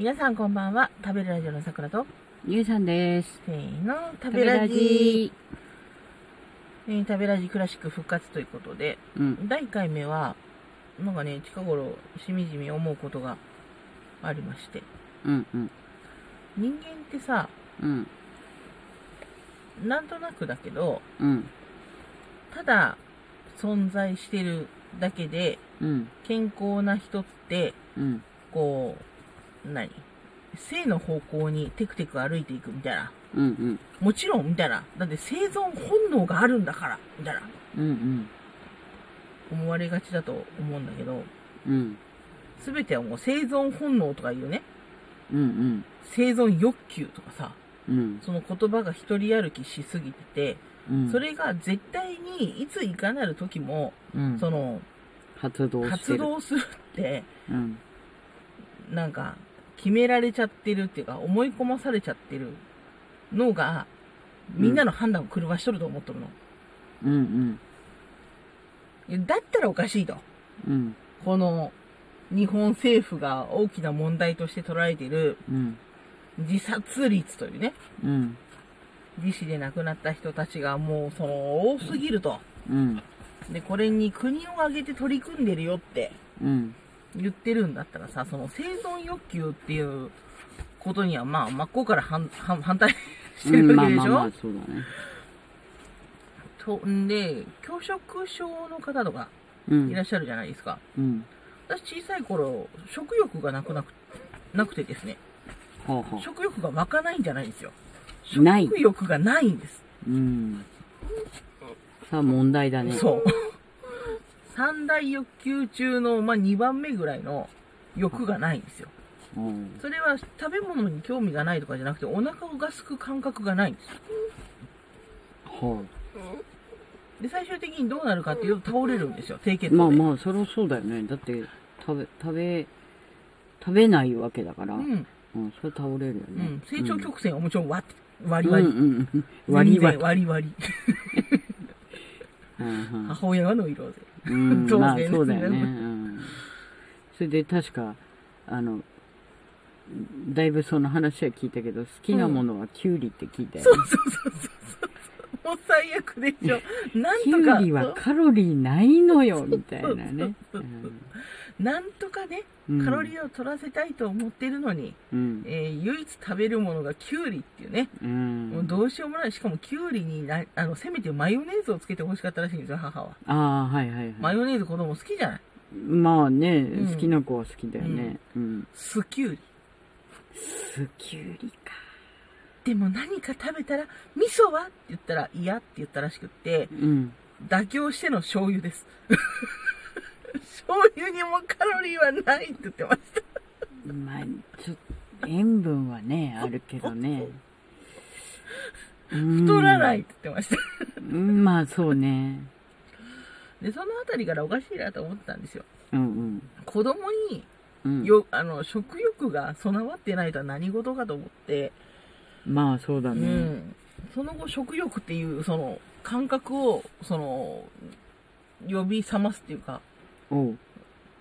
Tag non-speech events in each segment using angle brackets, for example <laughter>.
皆さんこんばんは。食べるラジオのさくらと、ゆうさんです。せーの、食べラジえー食べラジクラシック復活ということで、うん。第1回目は、なんかね、近頃、しみじみ思うことがありまして、うんうん。人間ってさ、うん。なんとなくだけど、うん。ただ存在してるだけで、うん。健康な人って、うん。こう、何？性の方向にテクテク歩いていくみたいな。うんうん。もちろん、みたいな。だって生存本能があるんだから、みたいな。うんうん。思われがちだと思うんだけど、うん。すべてはもう生存本能とか言うね。うんうん。生存欲求とかさ、うん。その言葉が一人歩きしすぎてて、うん。それが絶対にいついかなる時も、うん。その、発。動するって、うん。なんか、決められちゃってるっていうか、思い込まされちゃってるのが、みんなの判断を狂わしとると思っとるの。うんうん。だったらおかしいと。うん。この、日本政府が大きな問題として捉えているうん。自殺率というね、うん。自死で亡くなった人たちがもうその多すぎると。うん。で、これに国を挙げて取り組んでるよってうん。言ってるんだったらさ、その生存欲求っていうことにはまあ真っ向から反反反対してるわけでしょ、まあまあ、そうだね。とんで、拒食症の方とかうん。いらっしゃるじゃないですか。うん。私小さい頃、食欲がなくなく、なくてですね、はあはあ。食欲が湧かないんじゃないんですよ。食欲がないんです。うん。さあ、問題だね。そう。三大欲求中の、まあ、2番目ぐらいの欲がないんですよ。うん。それは食べ物に興味がないとかじゃなくて、お腹が空く感覚がないんですよ。はで、最終的にどうなるかっていうと倒れるんですよ、低血あ。糖で。まあまあ、そりゃそうだよね。だって、食べ、食べ、食べないわけだから。うん。うん。それ倒れるよね。うん。成長曲線はもちろん割って、割り割り。割り割り。割り割り。うん母親がノイローゼ。うん。当然まあ、そうだよね。うん。それで確か、あの、だいぶその話は聞いたけど、好きなものはキュウリって聞いたよ、ねそうそうそうそうそう。もう最悪でしょ。なんキとか。ュウリはカロリーないのよ、みたいなね。なんとかね、うんカロリーを取らせたいと思ってるのに、うん、えー、唯一食べるものがキュウリっていうね、うん。もうどうしようもない。しかもキュウリにな、あの、せめてマヨネーズをつけて欲しかったらしいんですよ、母は。ああ、はいはいはい。マヨネーズ子供好きじゃない？まあね、うん好きな子は好きだよね。うん。スキュウリ。スキュウリか。でも何か食べたら、味噌は？って言ったら嫌って言ったらしくって、うん。妥協しての醤油です。<laughs> 醤油にもカロリーはないって言ってました。まあ、ちょっと、塩分はね、あるけどね。太らないいって言ってました。うん、まあそうね。で、そのあたりからおかしいなと思ってたんですよ。うん子供に、うん。うん、よ、あの、食欲が備わってないとは何事かと思って、まあそうだうね。ん。その後、食欲っていう、その、感覚を、その、呼び覚ますっていうか。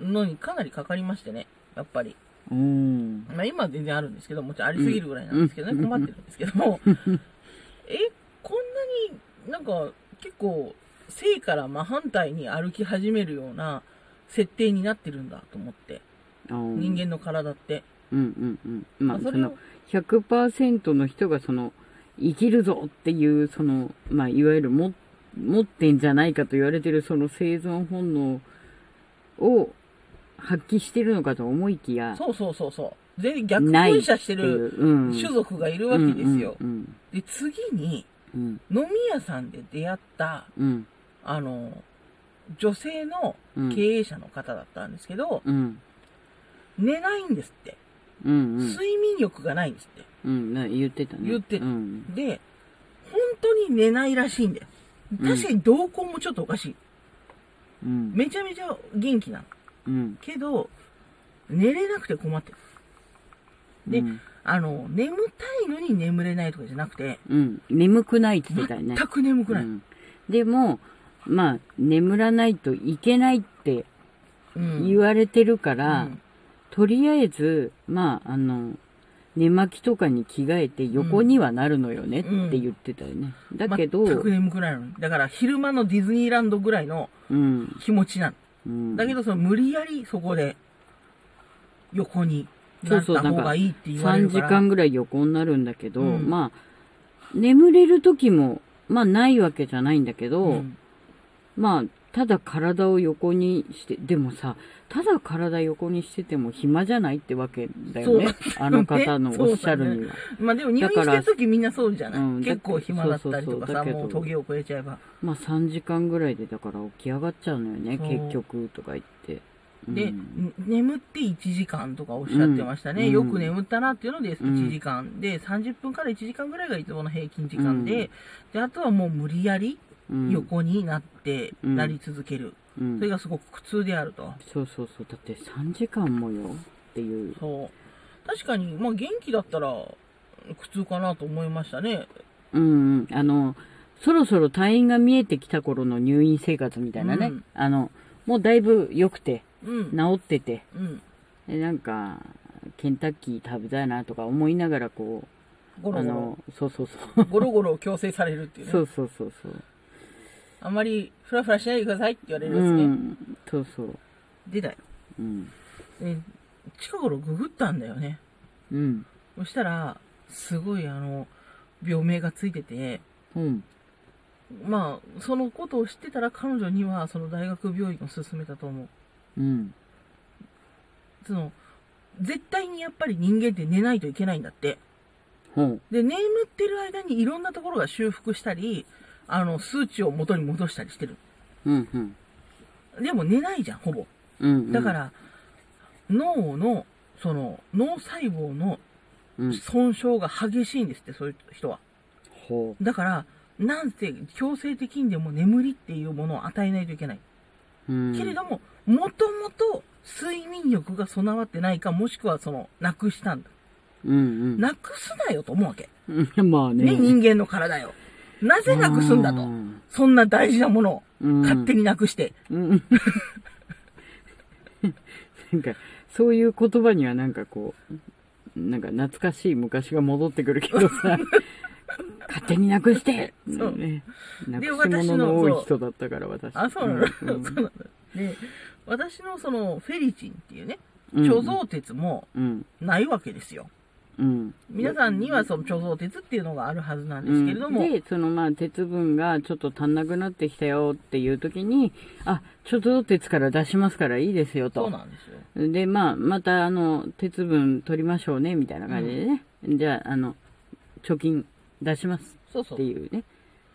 のにかなりかかりましてね、やっぱり。うん。まあ今は全然あるんですけど、もちろんありすぎるぐらいなんですけどね、うん困ってるんですけども、<laughs> え、こんなになんか結構、性から真反対に歩き始めるような設定になってるんだと思って、人人間の体って。うんうんうん。まあそそれをの、100%の人がその、生きるぞっていう、その、まあいわゆるも、持ってんじゃないかと言われてるその生存本能を発揮してるのかと思いきや、そうそうそうそう。全然逆ない噴射してる。種族がいるわけですよ。うんで、次に、うん飲み屋さんで出会った、うんあの、女性のうん経営者の方だったんですけど、うん寝ないんですって。うんうん。睡眠欲がないんですって。うんな言ってたね。言ってた。うん。で、本当に寝ないらしいんだよ。確かに動向もちょっとおかしい。うん。めちゃめちゃ元気なの。うん。けど、寝れなくて困ってる。でうん。あの、眠たいのに眠れないとかじゃなくて、うん。眠くないって言ってたよね。全く眠くない。うん。でもまあ眠らないといけないってうん。言われてるから、うんとりあえず、まあ、あの、寝巻きとかに着替えて横にはなるのよねって言ってたよね。だけど、全く眠くないのに。だから昼間のディズニーランドぐらいのうん。気持ちなの。うん。だけどその無理やりそこで横になったそうそう方がいいって言われ3るから。時間ぐらい横になるんだけど、うんまあ、眠れる時も、まあないわけじゃないんだけど、うんまあ、ただ体を横にして、でもさ、ただ体横にしてても暇じゃないってわけだよね。あの方の <laughs> おっしゃるには。まあでも入院してる時みんなそうじゃない、うん結構暇だったりとかさ、そうそうそうもう時を超えちゃえば。まあ3時間ぐらいでだから起き上がっちゃうのよね、結局とか言って。で、うん。眠って1時間とかおっしゃってましたね。うん。よく眠ったなっていうのでうん。1時間。で、30分から1時間ぐらいがいつもの平均時間で、で、あとはもう無理やりうん横になって、うんなり続ける。うんそれがすごく苦痛であると。そうそうそう。だって3時間もよっていう。そう。確かに、まあ元気だったら苦痛かなと思いましたね。うんうん。あの、そろそろ退院が見えてきた頃の入院生活みたいなね。うんあの、もうだいぶ良くて、うん。治ってて、うん。でなんか、ケンタッキー食べたいなとか思いながらこう、ゴロゴロあの、、そうそうそう。ゴロゴロ強制されるっていうね。<laughs> そうそうそうそう。あんまりフラフラしないでくださいって言われるうんですね。ん。そうそう。でだよ。うん。で近頃ググったんだよね。うん。そしたら、すごいあの、病名がついてて、うん。まあ、そのことを知ってたら彼女にはその大学病院を勧めたと思う。うん。その、絶対にやっぱり人間って寝ないといけないんだって。ほう。で、眠ってる間にいろんなところが修復したり、あの、数値を元に戻したりしてる。うん。うん。でも寝ないじゃん、ほぼ。うん。だか、ら、脳の、その、脳細胞のうん。損傷が激しいんですって、そういう人は。ほだから、なんせ強制的にでも眠りっていうものを与えないといけない。う。うん。けれども、もともと睡眠欲が備わってないか、もしくはその、なくしたんだ。うんうん。なくすなよと思うわけ。うんまあね。ね、人間の体よ。なぜなくすんだと。そんな大事なものをうん。勝手になくして。うん。<laughs> なんか、そういう言葉にはなんかこう、なんか懐かしい昔が戻ってくるけどさ、<laughs> 勝手になくしてそうね。なくし私の物の多い人だったから、私。あ、そうなの、ん <laughs> そうなの。で、私のその、フェリチンっていうね、うん貯蔵鉄もうん。ないわけですよ。うん。皆さんにはその貯蔵鉄っていうのがあるはずなんですけれども、うんで、そのまあ鉄分がちょっと足んなくなってきたよっていう時に、あ、貯蔵鉄から出しますからいいですよと。そうなんですよ。で、まあ、また、あの、鉄分取りましょうね、みたいな感じでね。じゃあ、あの、貯金出しますそうそうって。いうね、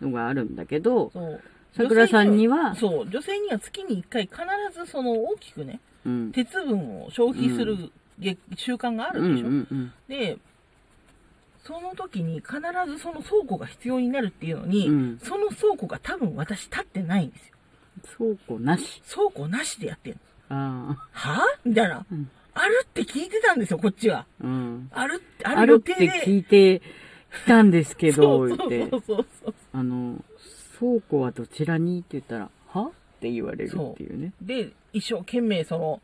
のがあるんだけど、そう。桜さんには、そう、女性には月に1回必ずその大きくね、うん。鉄分を消費するげ習慣があうんるでしょ？うんうん。で、その時に必ずその倉庫が必要になるっていうのに、うんその倉庫が多分私立ってないんですよ。倉庫なし。倉庫なしでやってるあは？みたいな、うんあるって聞いてたんですよ、こっちは。あ、うん。あるって、ああるってる予定で。聞いてきたんですけど、そうそう、そうそう。あの、倉庫はどちらに？って言ったら、は？って言われるっていうね。で、一生懸命その、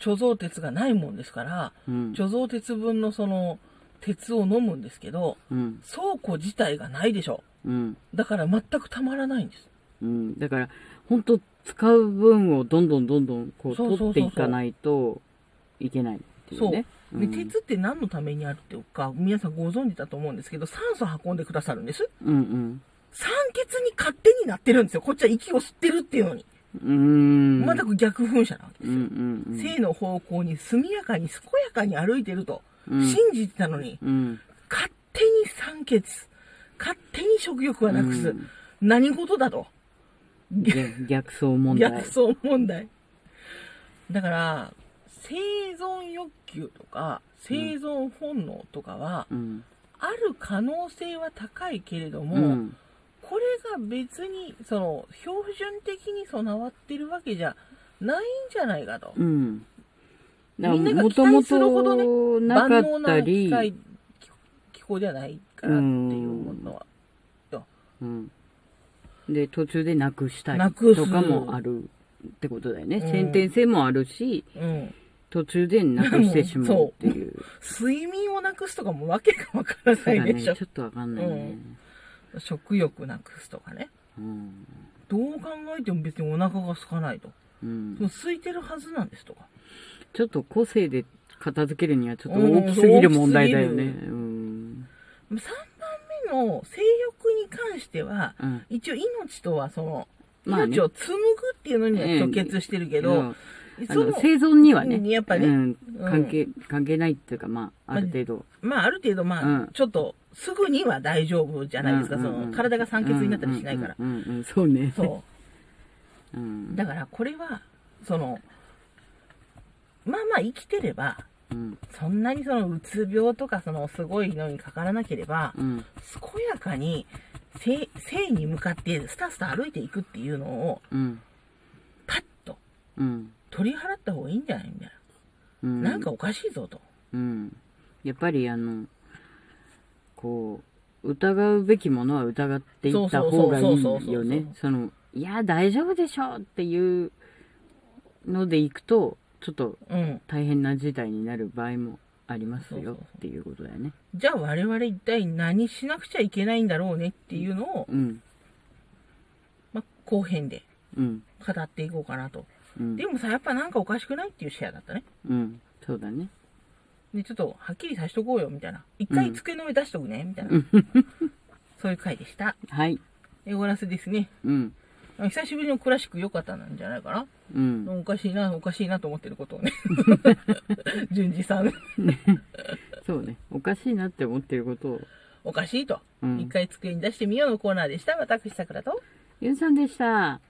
貯蔵鉄がないもんですから、うん。貯蔵鉄分のその、鉄を飲むんですけど、うん。倉庫自体がないでしょ。うん。だから全くたまらないんです。うん。だから、本当使う分をどんどんどんどん、こう、取っていかないといけないっていうね。で、うん鉄って何のためにあるっていうか、皆さんご存知だと思うんですけど、酸素運んでくださるんです。うんうん。酸欠に勝手になってるんですよ。こっちは息を吸ってるっていうのに。うーん。全く逆噴射なわけですよ。うんうんうん。正の方向に速やかに健やかに歩いてるとうん信じてたのに、うん。勝手に酸欠、勝手に食欲はなくす。うん何事だと。逆逆走問題。逆走問題。だから、生存欲求とか、生存本能とかは、うん。ある可能性は高いけれども、うん。これが別に、その、標準的に備わってるわけじゃないんじゃないかと。うん。だみんなが期待するほどね万能ったり、な機械気候ではないからっていうものは。うん。で、途中でなくしたりとかもあるってことだよね。うん先天性もあるし、うん。途中でなくしてしまうっていう。睡眠をなくすとかもわけがわから。ないでしょ。ちょっとわかんないね。食欲なくすとかね。うん。どう考えても別にお腹が空かないと。うん空いてるはずなんですとか。ちょっと個性で片付けるにはちょっと大きすぎる問題だよね。うんうん。3番目の性欲に関しては、うん。一応命とはその、まあね命を紡ぐっていうのには直結してるけど、うんあそのの生存にはね、うんやっぱねうん、関係、関係ないっていうか、まあ、ある程度。まあある程度まあ、うんちょっとすぐには大丈夫じゃないですか、うんうんうんその体が酸欠になったりしないから。うんうんうんうん、そうね。。そう <laughs> んう。。だからこれは、その、まあまあ生きてれば、うん。そんなにそのうつ病とかそのすごいのにかからなければ、うん。健やかに性性に向かってスタスタ歩いていくっていうのをうん。パッとうん。取り払った方がいいんじゃないみたいうん。な。なんかおかしいぞと。うん。やっぱりあの、こう、疑うべきものは疑っていった方がいいよね。その、いや、大丈夫でしょっていうのでいくと、ちょっとうん。大変な事態になる場合もありますよっていうことだよね。じゃあ我々一体何しなくちゃいけないんだろうねっていうのを、うん。まあ、後編でうん。語っていこうかなと。うん。でもさ、やっぱなんかおかしくないっていうシェアだったね。うん。そうだね。で、ちょっとはっきりさしとこうよみたいな。一回机の上出しとくねみたいな。そういう回でした。はい。エゴラスですね。うん。久しぶりのクラシック良かったんじゃないかな。うん。おかしいな、おかしいなと思ってることをね。<laughs> 順次さん、そうね。おかしいなって思ってることを。おかしいと。うん一回机に出してみようのコーナーでした。私、さくらと。ゆんさんでした。